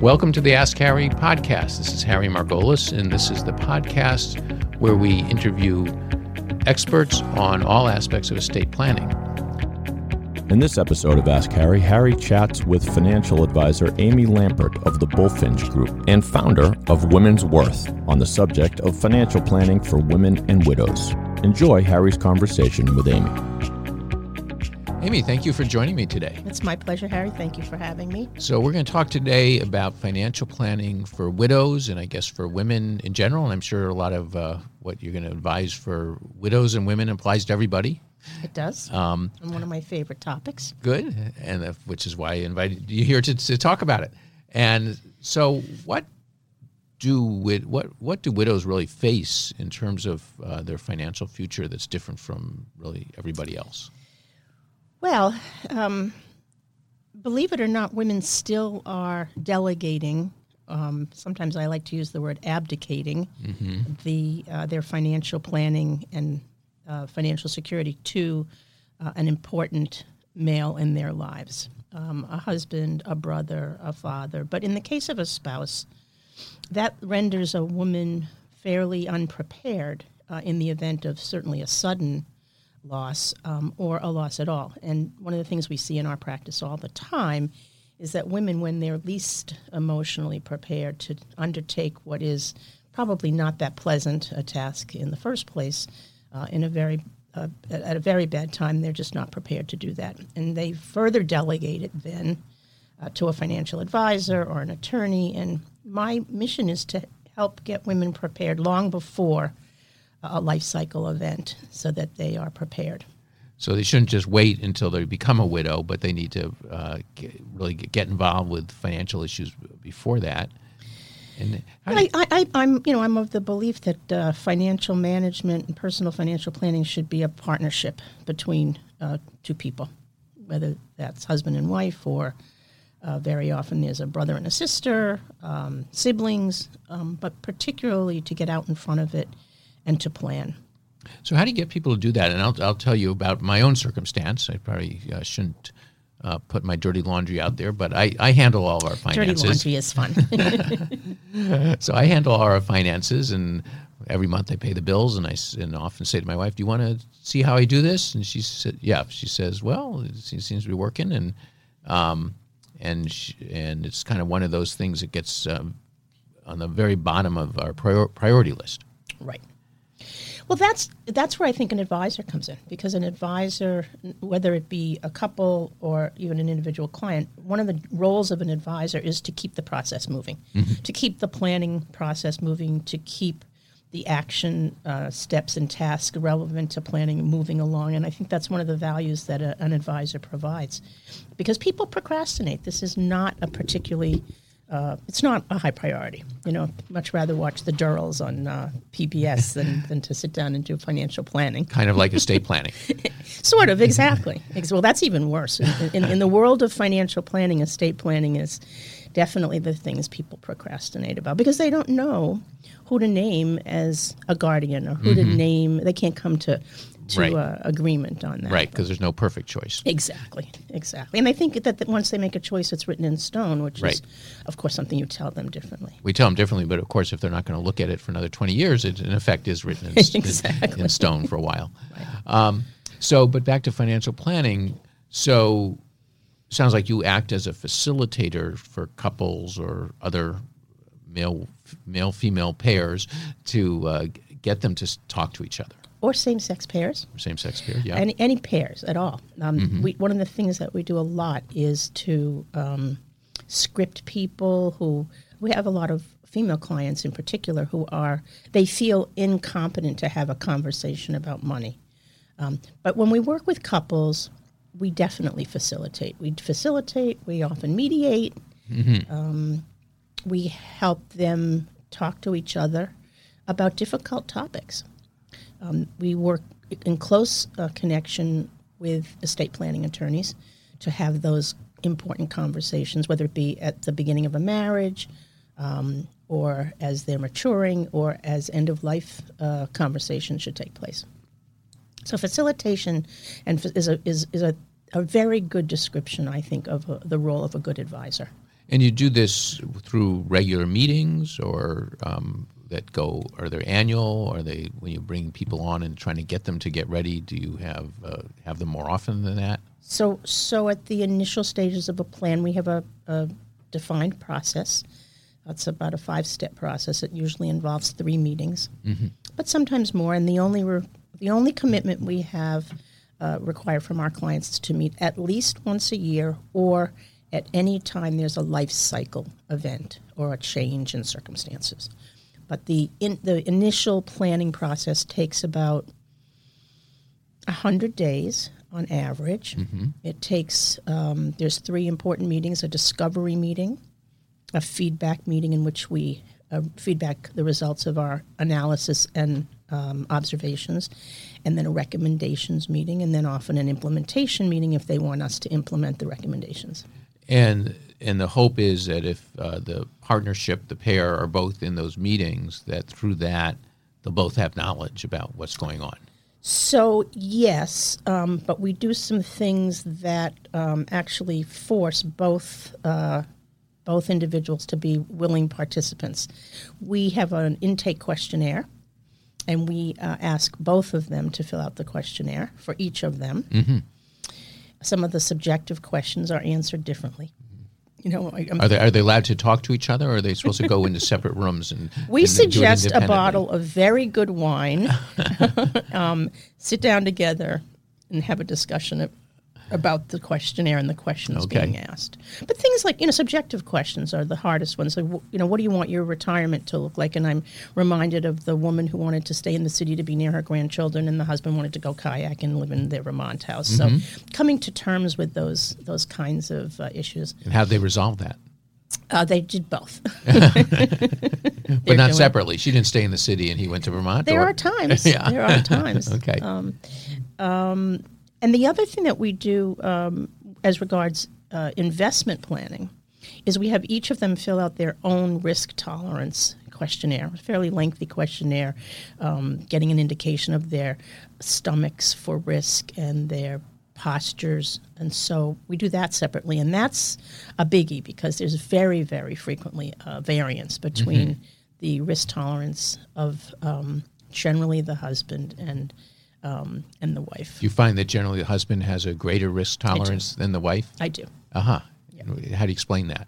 Welcome to the Ask Harry podcast. This is Harry Margolis, and this is the podcast where we interview experts on all aspects of estate planning. In this episode of Ask Harry, Harry chats with financial advisor Amy Lampert of the Bulfinch Group and founder of Women's Worth on the subject of financial planning for women and widows. Enjoy Harry's conversation with Amy. Amy, thank you for joining me today. It's my pleasure, Harry. Thank you for having me. So, we're going to talk today about financial planning for widows and I guess for women in general. And I'm sure a lot of uh, what you're going to advise for widows and women applies to everybody. It does. Um, and one of my favorite topics. Good. And uh, which is why I invited you here to, to talk about it. And so, what do wid- what what do widows really face in terms of uh, their financial future that's different from really everybody else? Well, um, believe it or not, women still are delegating. Um, sometimes I like to use the word abdicating mm-hmm. the uh, their financial planning and uh, financial security to uh, an important male in their lives, um, a husband, a brother, a father. But in the case of a spouse, that renders a woman fairly unprepared uh, in the event of certainly a sudden loss um, or a loss at all. And one of the things we see in our practice all the time is that women, when they're least emotionally prepared to undertake what is probably not that pleasant a task in the first place, uh, in a very uh, at a very bad time, they're just not prepared to do that, and they further delegate it then uh, to a financial advisor or an attorney. And my mission is to help get women prepared long before a life cycle event so that they are prepared. So they shouldn't just wait until they become a widow, but they need to uh, get, really get involved with financial issues before that. And I, am you know, I'm of the belief that uh, financial management and personal financial planning should be a partnership between uh, two people, whether that's husband and wife, or uh, very often there's a brother and a sister, um, siblings, um, but particularly to get out in front of it and to plan. So, how do you get people to do that? And I'll, I'll tell you about my own circumstance. I probably uh, shouldn't uh, put my dirty laundry out there, but I, I handle all of our finances. Dirty laundry is fun. so, I handle all our finances, and every month I pay the bills, and I and often say to my wife, "Do you want to see how I do this?" And she said, "Yeah." She says, "Well, it seems to be working," and um, and she, and it's kind of one of those things that gets um, on the very bottom of our prior, priority list. Right. Well, that's that's where I think an advisor comes in because an advisor, whether it be a couple or even an individual client, one of the roles of an advisor is to keep the process moving, mm-hmm. to keep the planning process moving, to keep the action uh, steps and tasks relevant to planning moving along. And I think that's one of the values that a, an advisor provides because people procrastinate. This is not a particularly uh, it's not a high priority. You know, much rather watch the Durrells on uh, PBS than, than to sit down and do financial planning. Kind of like estate planning. sort of, exactly. Well, that's even worse. In, in, in, the world of financial planning, estate planning is definitely the things people procrastinate about because they don't know who to name as a guardian or who mm-hmm. to name. They can't come to to right. uh, agreement on that. Right, because there's no perfect choice. Exactly, exactly. And I think that, that once they make a choice, it's written in stone, which right. is, of course, something you tell them differently. We tell them differently, but of course, if they're not going to look at it for another 20 years, it in effect is written in, exactly. in, in stone for a while. right. um, so, but back to financial planning. So, sounds like you act as a facilitator for couples or other male male female pairs to uh, get them to talk to each other or same-sex pairs. Same-sex pairs, yeah. Any, any pairs at all. Um, mm-hmm. we, one of the things that we do a lot is to um, script people who we have a lot of female clients in particular who are they feel incompetent to have a conversation about money. Um, but when we work with couples, we definitely facilitate. We facilitate. We often mediate. Um, we help them talk to each other about difficult topics. Um, we work in close uh, connection with estate planning attorneys to have those important conversations, whether it be at the beginning of a marriage, um, or as they're maturing, or as end of life uh, conversations should take place. So facilitation and is a is, is a, a very good description, I think, of a, the role of a good advisor. And you do this through regular meetings, or um, that go? Are they annual? Are they when you bring people on and trying to get them to get ready? Do you have uh, have them more often than that? So, so at the initial stages of a plan, we have a, a defined process. That's about a five-step process. It usually involves three meetings, but sometimes more. And the only re- the only commitment we have uh, required from our clients is to meet at least once a year, or at any time there's a life cycle event or a change in circumstances. But the in, the initial planning process takes about 100 days on average. It takes, um, there's three important meetings a discovery meeting, a feedback meeting in which we uh, feedback the results of our analysis and um, observations, and then a recommendations meeting, and then often an implementation meeting if they want us to implement the recommendations. And and the hope is that if uh, the partnership, the pair, are both in those meetings, that through that they'll both have knowledge about what's going on. So yes, um, but we do some things that um, actually force both uh, both individuals to be willing participants. We have an intake questionnaire, and we uh, ask both of them to fill out the questionnaire for each of them. Some of the subjective questions are answered differently. You know, I'm Are they are they allowed to talk to each other, or are they supposed to go into separate rooms and We and suggest a bottle of very good wine, um, sit down together, and have a discussion about the questionnaire and the questions Okay. being asked. But things like you know, subjective questions are the hardest ones. Like, you know, what do you want your retirement to look like? And I'm reminded of the woman who wanted to stay in the city to be near her grandchildren, and the husband wanted to go kayak and live in their Vermont house. So, coming to terms with those those kinds of uh, issues, And how they resolve that, uh, they did both. but not separately. She didn't stay in the city, and he went to Vermont. There or- are times. Yeah. There are times. Okay. And the other thing that we do um, as regards uh, investment planning is we have each of them fill out their own risk tolerance questionnaire, a fairly lengthy questionnaire, um, getting an indication of their stomachs for risk and their postures. And so we do that separately. And that's a biggie because there's very, very frequently a variance between the risk tolerance of um, generally the husband and um, and the wife. You find that generally the husband has a greater risk tolerance than the wife? I do. Uh huh. How do you explain that?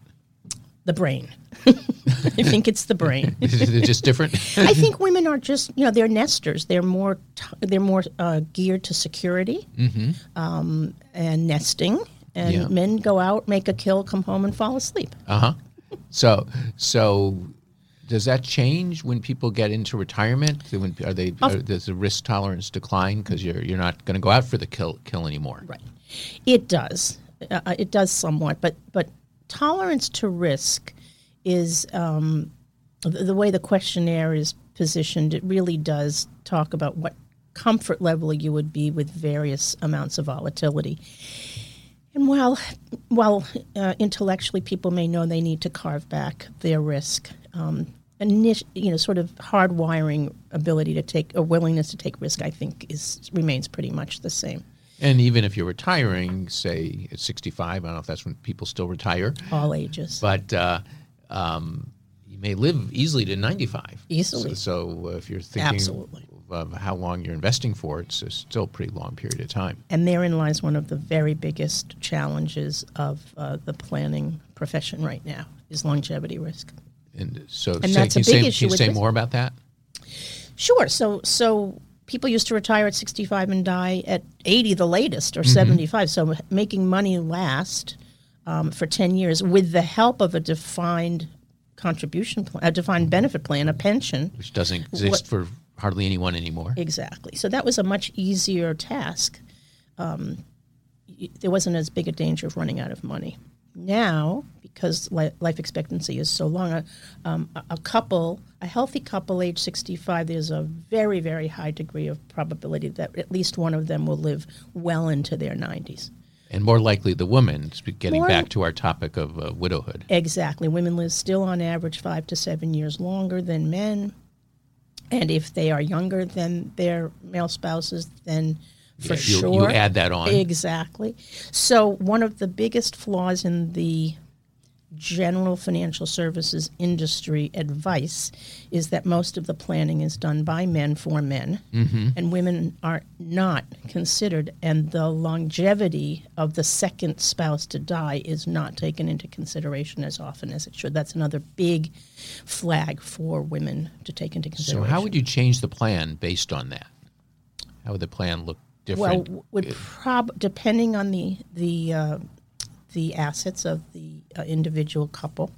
The brain. I think it's the brain. Is it just different? I think women are just you know they're nesters. They're more t- they're more uh, geared to security um, and nesting. And Yeah. men go out, make a kill, come home, and fall asleep. Uh huh. So, so does that change when people get into retirement? When, are they? Are, does the risk tolerance decline because you're you're not going to go out for the kill kill anymore? Right. It does. Uh, it does somewhat, but but tolerance to risk is um, the, the way the questionnaire is positioned. It really does talk about what comfort level you would be with various amounts of volatility. And while while uh, intellectually people may know they need to carve back their risk, um, init- you know, sort of hardwiring ability to take a willingness to take risk, I think, is remains pretty much the same. And even if you're retiring, say at 65, I don't know if that's when people still retire, all ages. but uh, um, you may live easily to 95. Easily. So, so if you're thinking Absolutely. of how long you're investing for, it's a still a pretty long period of time. and therein lies one of the very biggest challenges of uh, the planning profession right now is longevity risk. And so, And say, that's a can you big say, issue Can you say more about that? Sure. So so people used to retire at 65 and die at 80 the latest or 75. So making money last um, for 10 years with the help of a defined contribution plan, a defined benefit plan, a pension. Which doesn't exist What- for hardly anyone anymore. Exactly. So that was a much easier task. Um, there wasn't as big a danger of running out of money. Now, because li- life expectancy is so long, a, um, a, a couple, a healthy couple age 65, there's a very, very high degree of probability that at least one of them will live well into their 90s. And more likely the woman, getting More- back to our topic of uh, widowhood. Exactly. Women live still on average five to seven years longer than men. And if they are younger than their male spouses, then for Yeah, you, sure. you add that on. Exactly. So, one of the biggest flaws in the general financial services industry advice is that most of the planning is done by men for men, and women are not considered, and the longevity of the second spouse to die is not taken into consideration as often as it should. That's another big flag for women to take into consideration. So how would you change the plan based on that? How would the plan look different? Well, would prob depending on the the uh, the assets of the uh, individual couple,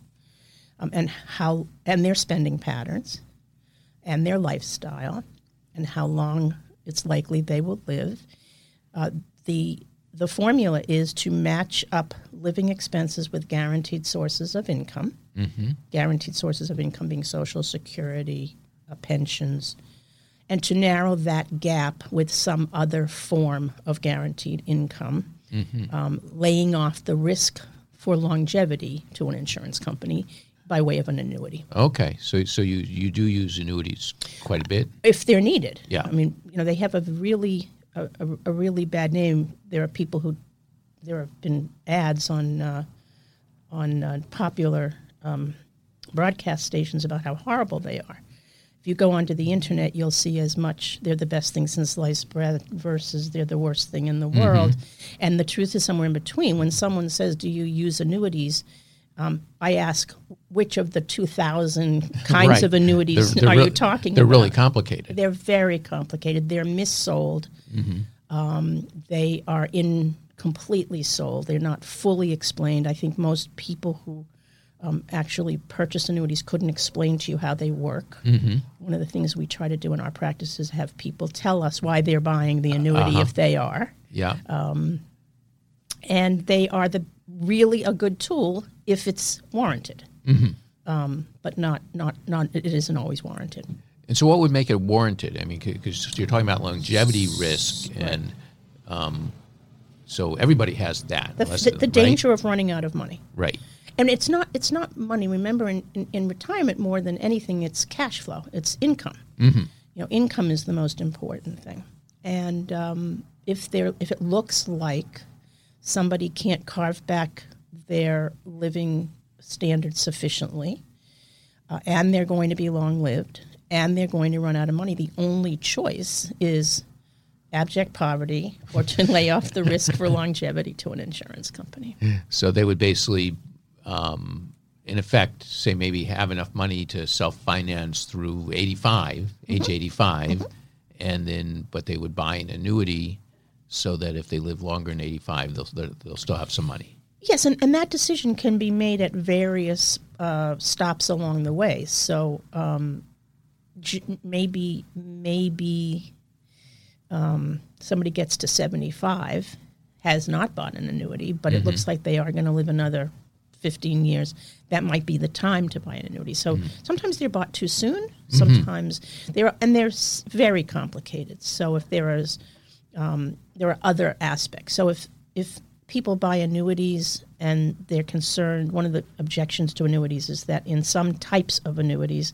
um, and how and their spending patterns, and their lifestyle, and how long it's likely they will live. Uh, the the formula is to match up living expenses with guaranteed sources of income. Guaranteed sources of income being Social Security, uh, pensions, and to narrow that gap with some other form of guaranteed income, um, laying off the risk for longevity to an insurance company by way of an annuity okay, so so you you do use annuities quite a bit. if they're needed. Yeah. I mean, you know, they have a really a, a, a really bad name. There are people who there have been ads on uh, on uh, popular um, broadcast stations about how horrible they are. If you go onto the internet, you'll see as much they're the best thing since sliced bread versus they're the worst thing in the world. And the truth is somewhere in between. When someone says, "Do you use annuities?" Um, I ask, which of the 2,000 kinds Right. of annuities They're- they're are real- you talking about? They're really complicated. They're very complicated. They're missold. Um, they are incompletely sold. They're not fully explained. I think most people who um, actually purchase annuities couldn't explain to you how they work. One of the things we try to do in our practice is have people tell us why they're buying the annuity if they are. Yeah. And they are the really a good tool if it's warranted. Um, but not, not, not, it isn't always warranted. And so, what would make it warranted? I mean, because you're talking about longevity risk, and um, so everybody has that. The, the, the right? danger of running out of money. right? And it's not it's not money. Remember, in, in, in retirement, more than anything, it's cash flow. It's income. You know, income is the most important thing. And um, if there if it looks like somebody can't carve back their living standard sufficiently, uh, and they're going to be long lived, and they're going to run out of money, the only choice is abject poverty or to lay off the risk for longevity to an insurance company. So they would basically, um, in effect, say maybe have enough money to self-finance through 85, age 85, and then but they would buy an annuity so that if they live longer than 85, they'll they'll they'll still have some money. Yes, and, and that decision can be made at various uh, stops along the way. So um, maybe maybe um, somebody gets to seventy five, has not bought an annuity, but it looks like they are going to live another fifteen years. That might be the time to buy an annuity. So sometimes they're bought too soon. Sometimes they're and they're very complicated. So if there is um, there are other aspects. So if if people buy annuities and they're concerned, one of the objections to annuities is that in some types of annuities,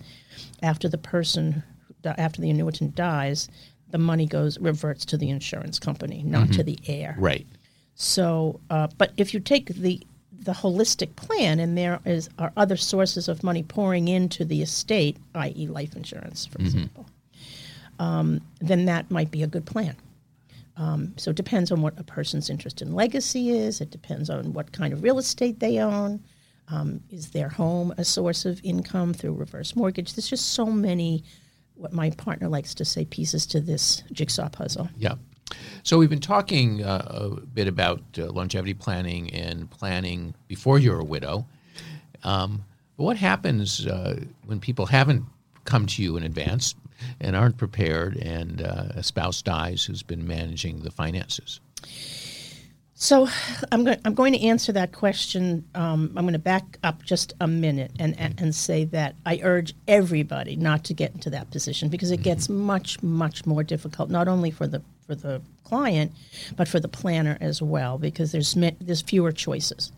after the person after the annuitant dies, the money goes reverts to the insurance company, not to the heir. Right. So, uh, but if you take the the holistic plan, and there is are other sources of money pouring into the estate, i.e., life insurance, for example, um, then that might be a good plan. Um, so it depends on what a person's interest in legacy is. It depends on what kind of real estate they own. Um, is their home a source of income through reverse mortgage? There's just so many, what my partner likes to say, pieces to this jigsaw puzzle. Yeah. So we've been talking uh, a bit about uh, longevity planning and planning before you're a widow. Um, but what happens uh, when people haven't come to you in advance and aren't prepared, and uh, a spouse dies who's been managing the finances? So I'm going, I'm going to answer that question. Um, I'm going to back up just a minute and, and, and say that I urge everybody not to get into that position because it gets much, much more difficult, not only for the, for the client, but for the planner as well, because there's, there's fewer choices.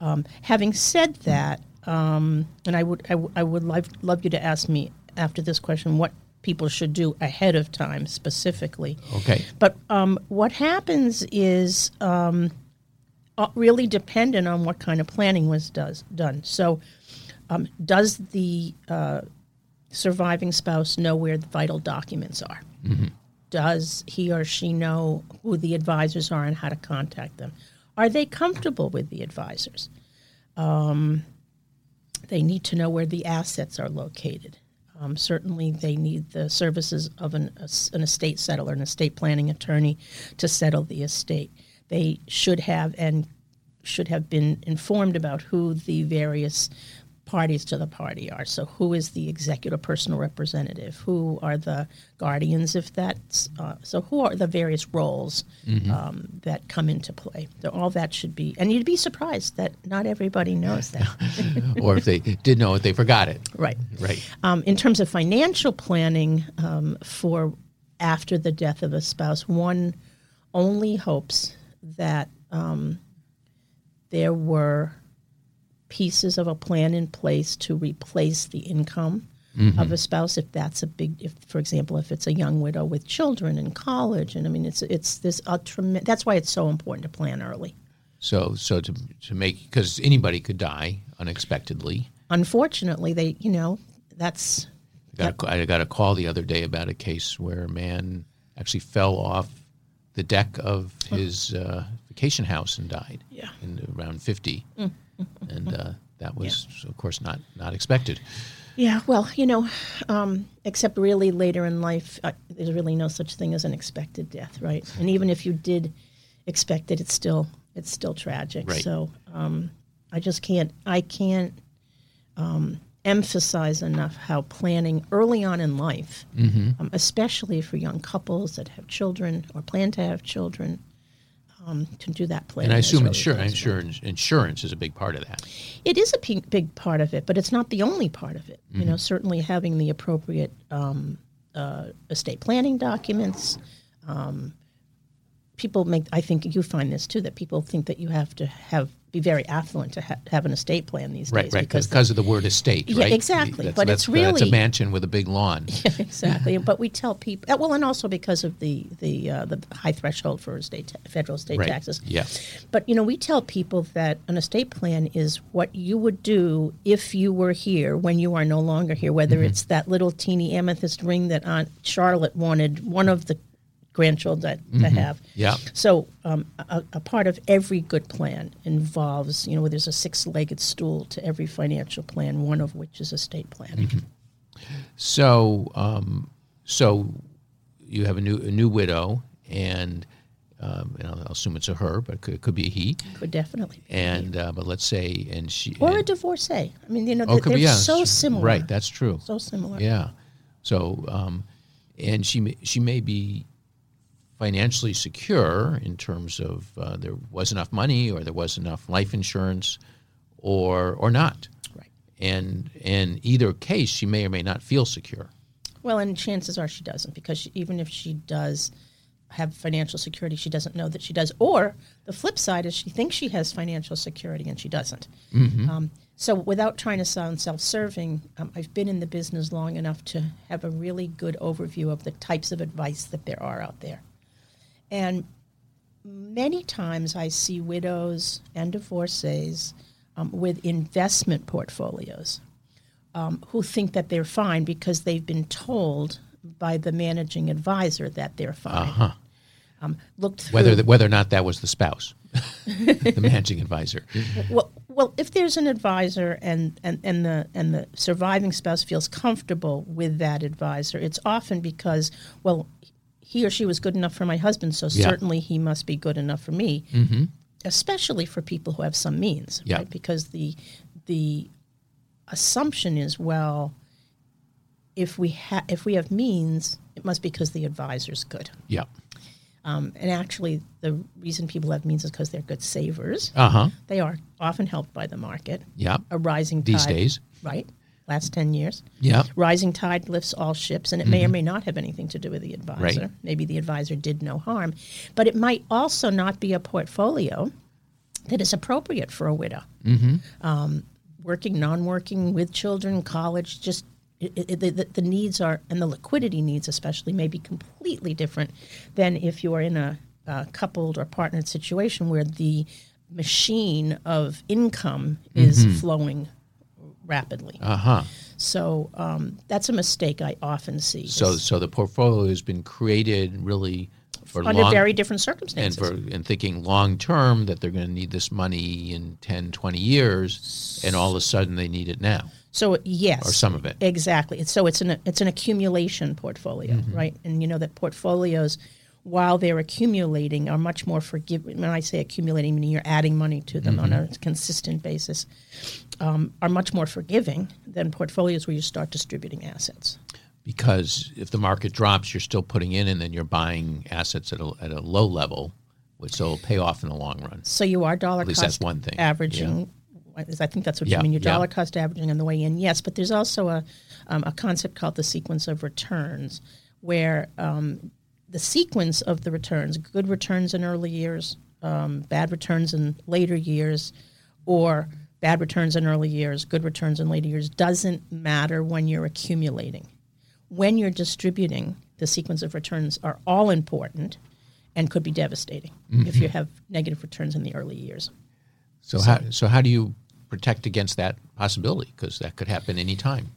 Um, having said that, um, and I would, I, w- I would love, love you to ask me after this question what people should do ahead of time specifically. Okay. But um, what happens is um, uh, really dependent on what kind of planning was does done. So, um, does the uh, surviving spouse know where the vital documents are? Does he or she know who the advisors are and how to contact them? Are they comfortable with the advisors? Um, they need to know where the assets are located. Um, certainly, they need the services of an, an estate settler, an estate planning attorney, to settle the estate. They should have and should have been informed about who the various parties to the party are. So, who is the executive personal representative? Who are the guardians, if that's uh, so? Who are the various roles um, that come into play? So, all that should be, and you'd be surprised that not everybody knows that. or if they did know it, they forgot it. right. Right. Um, in terms of financial planning um, for after the death of a spouse, one only hopes that um, there were pieces of a plan in place to replace the income of a spouse if that's a big if for example if it's a young widow with children in college and i mean it's it's this a trem- that's why it's so important to plan early So, so to to make because anybody could die unexpectedly. unfortunately they you know that's I got, a, I got a call the other day about a case where a man actually fell off the deck of his uh, vacation house and died. Yeah. in around 50 and uh, that was, of course, not not expected. Yeah, well, you know, um, except really later in life, uh, there's really no such thing as an expected death, right? And even if you did expect it, it's still it's still tragic. Right. So um, I just can't I can't um, emphasize enough how planning early on in life, um, especially for young couples that have children or plan to have children, um, to do that planning. And I assume insurance, insurance insurance is a big part of that. It is a p- big part of it, but it's not the only part of it. You know, certainly having the appropriate um, uh, estate planning documents. Um, people make. I think you find this too that people think that you have to have be very affluent to ha- have an estate plan these Right, days right, because because of the word estate, Yeah, right? exactly, That's, but that's, it's that's a mansion with a big lawn. exactly. But we tell people well, and also because of the the uh, the high threshold for estate ta- federal estate Right. taxes. Yeah. But you know, we tell people that an estate plan is what you would do if you were here when you are no longer here. Whether Mm-hmm. it's that little teeny amethyst ring that Aunt Charlotte wanted one of the grandchildren to, to have. Mm-hmm. Yeah. So um, a, a part of every good plan involves, you know, there's a six-legged stool to every financial plan, one of which is estate planning. Mm-hmm. So, um, so you have a new a new widow, and um, and I'll, I'll assume it's a her, but it could, it could be a he. Could definitely. be. And uh, but let's say, and she or a divorcee. I mean, you know, oh, they're be, yeah, so similar. Right, that's true. so similar. Yeah. So, um, and she may, she may be financially secure in terms of uh, there was enough money or there was enough life insurance, or or not. Right. And in either case, she may or may not feel secure. Well, and chances are she doesn't because she, even if she does have financial security, she doesn't know that she does. Or the flip side is she thinks she has financial security and she doesn't. Um, so, without trying to sound self serving, um, I've been in the business long enough to have a really good overview of the types of advice that there are out there. And many times I see widows and divorcees um, with investment portfolios um, who think that they're fine because they've been told by the managing advisor that they're fine. Um, looked through, Whether whether or not that was the spouse, the managing advisor. well, well, if there's an advisor and, and, and the and the surviving spouse feels comfortable with that advisor, it's often because well, he or she was good enough for my husband, so Yeah. certainly he must be good enough for me. Especially for people who have some means, Yeah. right? Because the the assumption is well, if we ha- if we have means, it must be because the advisor's good. Yeah. Um, and actually, the reason people have means is because they're good savers. Uh huh. They are often helped by the market. Yeah. A rising tide. These days. Right. Last 10 years. Yeah. Rising tide lifts all ships, and it may or may not have anything to do with the advisor. Mm-hmm. Right. Maybe the advisor did no harm. But it might also not be a portfolio that is appropriate for a widow. Mm-hmm. Um, working, non working, with children, college, just it, it, the, the needs are, and the liquidity needs especially, may be completely different than if you are in a, a coupled or partnered situation where the machine of income is flowing rapidly. Uh huh. So um, that's a mistake I often see. So is so the portfolio has been created really for under long very different and circumstances. for and thinking long term that they're going to need this money in 10 20 years and all of a sudden they need it now So yes, or some of it. exactly. So it's an it's an accumulation portfolio, Mm-hmm. right? And you know that portfolios, while they're accumulating, are much more forgiving. When I say accumulating, meaning you're adding money to them on a Mm-hmm. consistent basis, um, are much more forgiving than portfolios where you start distributing assets. because if the market drops you're still putting in and then you're buying assets at a, at a low level which will pay off in the long run So you are dollar at least cost that's one thing. averaging. I think that's what Yeah, you mean. You're yeah. dollar cost averaging on the way in, yes. But there's also a um, a concept called the sequence of returns, where um, the sequence of the returns, good returns in early years, um, bad returns in later years, or bad returns in early years, good returns in later years, doesn't matter when you're accumulating. When you're distributing, the sequence of returns are all important and could be devastating mm-hmm. if you have negative returns in the early years. so how so how do you protect against that possibility because that could happen anytime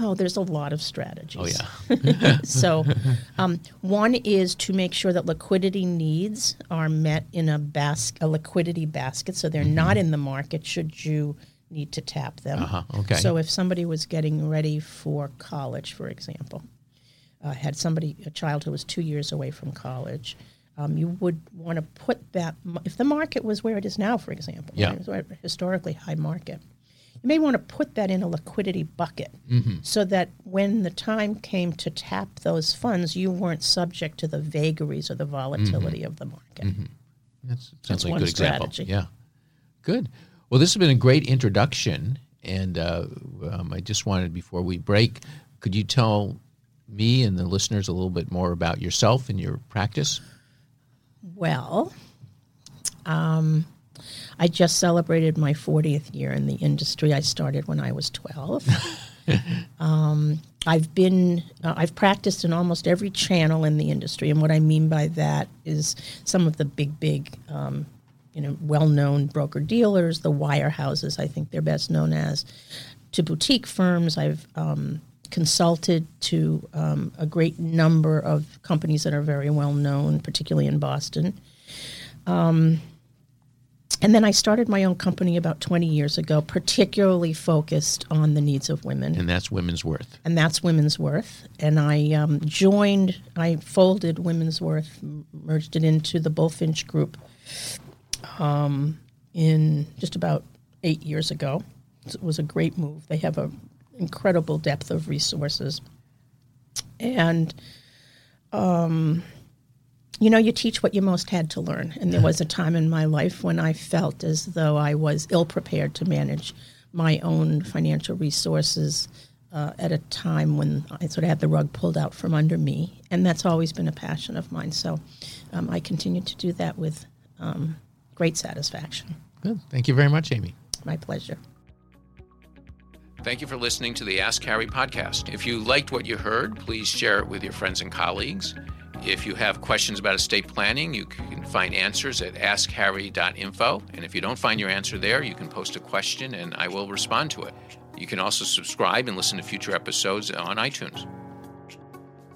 Oh, there's a lot of strategies. oh yeah so, um, one is to make sure that liquidity needs are met in a bas- a liquidity basket, so they're not in the market should you need to tap them. Uh-huh, okay. So, if somebody was getting ready for college, for example, uh, had somebody a child who was two years away from college. Um, you would want to put that if the market was where it is now, for example, Yeah. right, it was a historically high market. You may want to put that in a liquidity bucket so that when the time came to tap those funds, you weren't subject to the vagaries or the volatility of the market. That's, sounds That's like a one good example. strategy. Yeah. Good. Well, this has been a great introduction. And uh, um, I just wanted, before we break, could you tell me and the listeners a little bit more about yourself and your practice? Well, um, I just celebrated my 40th year in the industry. I started when I was 12. um, I've been, uh, I've practiced in almost every channel in the industry, and what I mean by that is some of the big, big, um, you know, well-known broker dealers, the wirehouses. I think they're best known as to boutique firms. I've um, consulted to um, a great number of companies that are very well known, particularly in Boston. Um, and then I started my own company about 20 years ago, particularly focused on the needs of women And that's Women's Worth. and that's Women's Worth. And I um, joined, I folded Women's Worth, merged it into the Bulfinch Group um, in just about eight years ago. It was a great move. They have an incredible depth of resources. And, um, you know, you teach what you most had to learn. And there was a time in my life when I felt as though I was ill prepared to manage my own financial resources uh, at a time when I sort of had the rug pulled out from under me. And that's always been a passion of mine. So um, I continue to do that with um, great satisfaction. Good. Thank you very much, Amy. My pleasure. Thank you for listening to the Ask Harry podcast. If you liked what you heard, please share it with your friends and colleagues. If you have questions about estate planning, you can find answers at askharry.info. And if you don't find your answer there, you can post a question and I will respond to it. You can also subscribe and listen to future episodes on iTunes.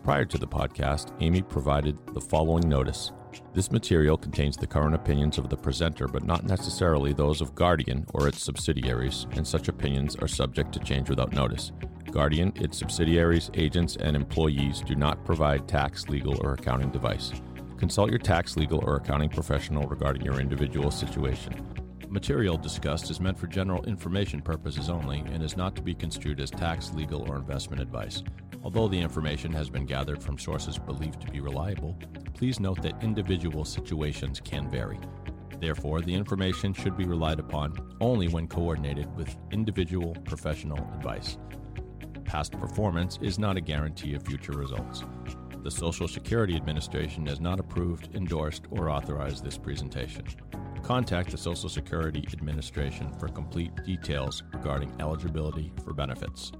Prior to the podcast, Amy provided the following notice. This material contains the current opinions of the presenter, but not necessarily those of Guardian or its subsidiaries, and such opinions are subject to change without notice. Guardian, its subsidiaries, agents, and employees do not provide tax, legal, or accounting advice. Consult your tax, legal, or accounting professional regarding your individual situation. Material discussed is meant for general information purposes only and is not to be construed as tax, legal, or investment advice. Although the information has been gathered from sources believed to be reliable, please note that individual situations can vary. Therefore, the information should be relied upon only when coordinated with individual professional advice. Past performance is not a guarantee of future results. The Social Security Administration has not approved, endorsed, or authorized this presentation. Contact the Social Security Administration for complete details regarding eligibility for benefits.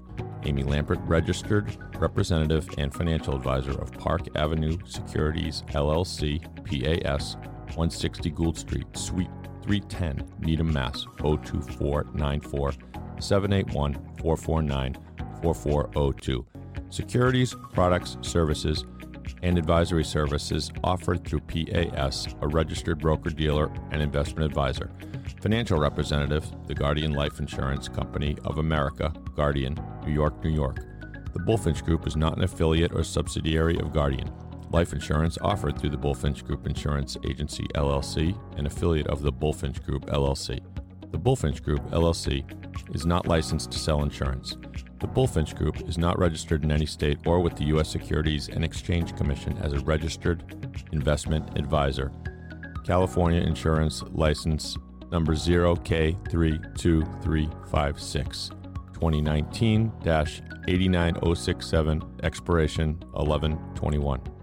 Amy Lampert, registered representative and financial advisor of Park Avenue Securities LLC, PAS, 160 Gould Street, Suite 310, Needham, Mass. 02494 781 449 4402. Securities, products, services, and advisory services offered through PAS, a registered broker dealer and investment advisor. Financial representative, the Guardian Life Insurance Company of America, Guardian, New York, New York. The Bulfinch Group is not an affiliate or subsidiary of Guardian. Life insurance offered through the Bulfinch Group Insurance Agency LLC, an affiliate of the Bulfinch Group LLC. The Bulfinch Group LLC is not licensed to sell insurance. The Bulfinch Group is not registered in any state or with the U.S. Securities and Exchange Commission as a registered investment advisor. California Insurance License number 0K32356, 2019 89067, expiration 1121.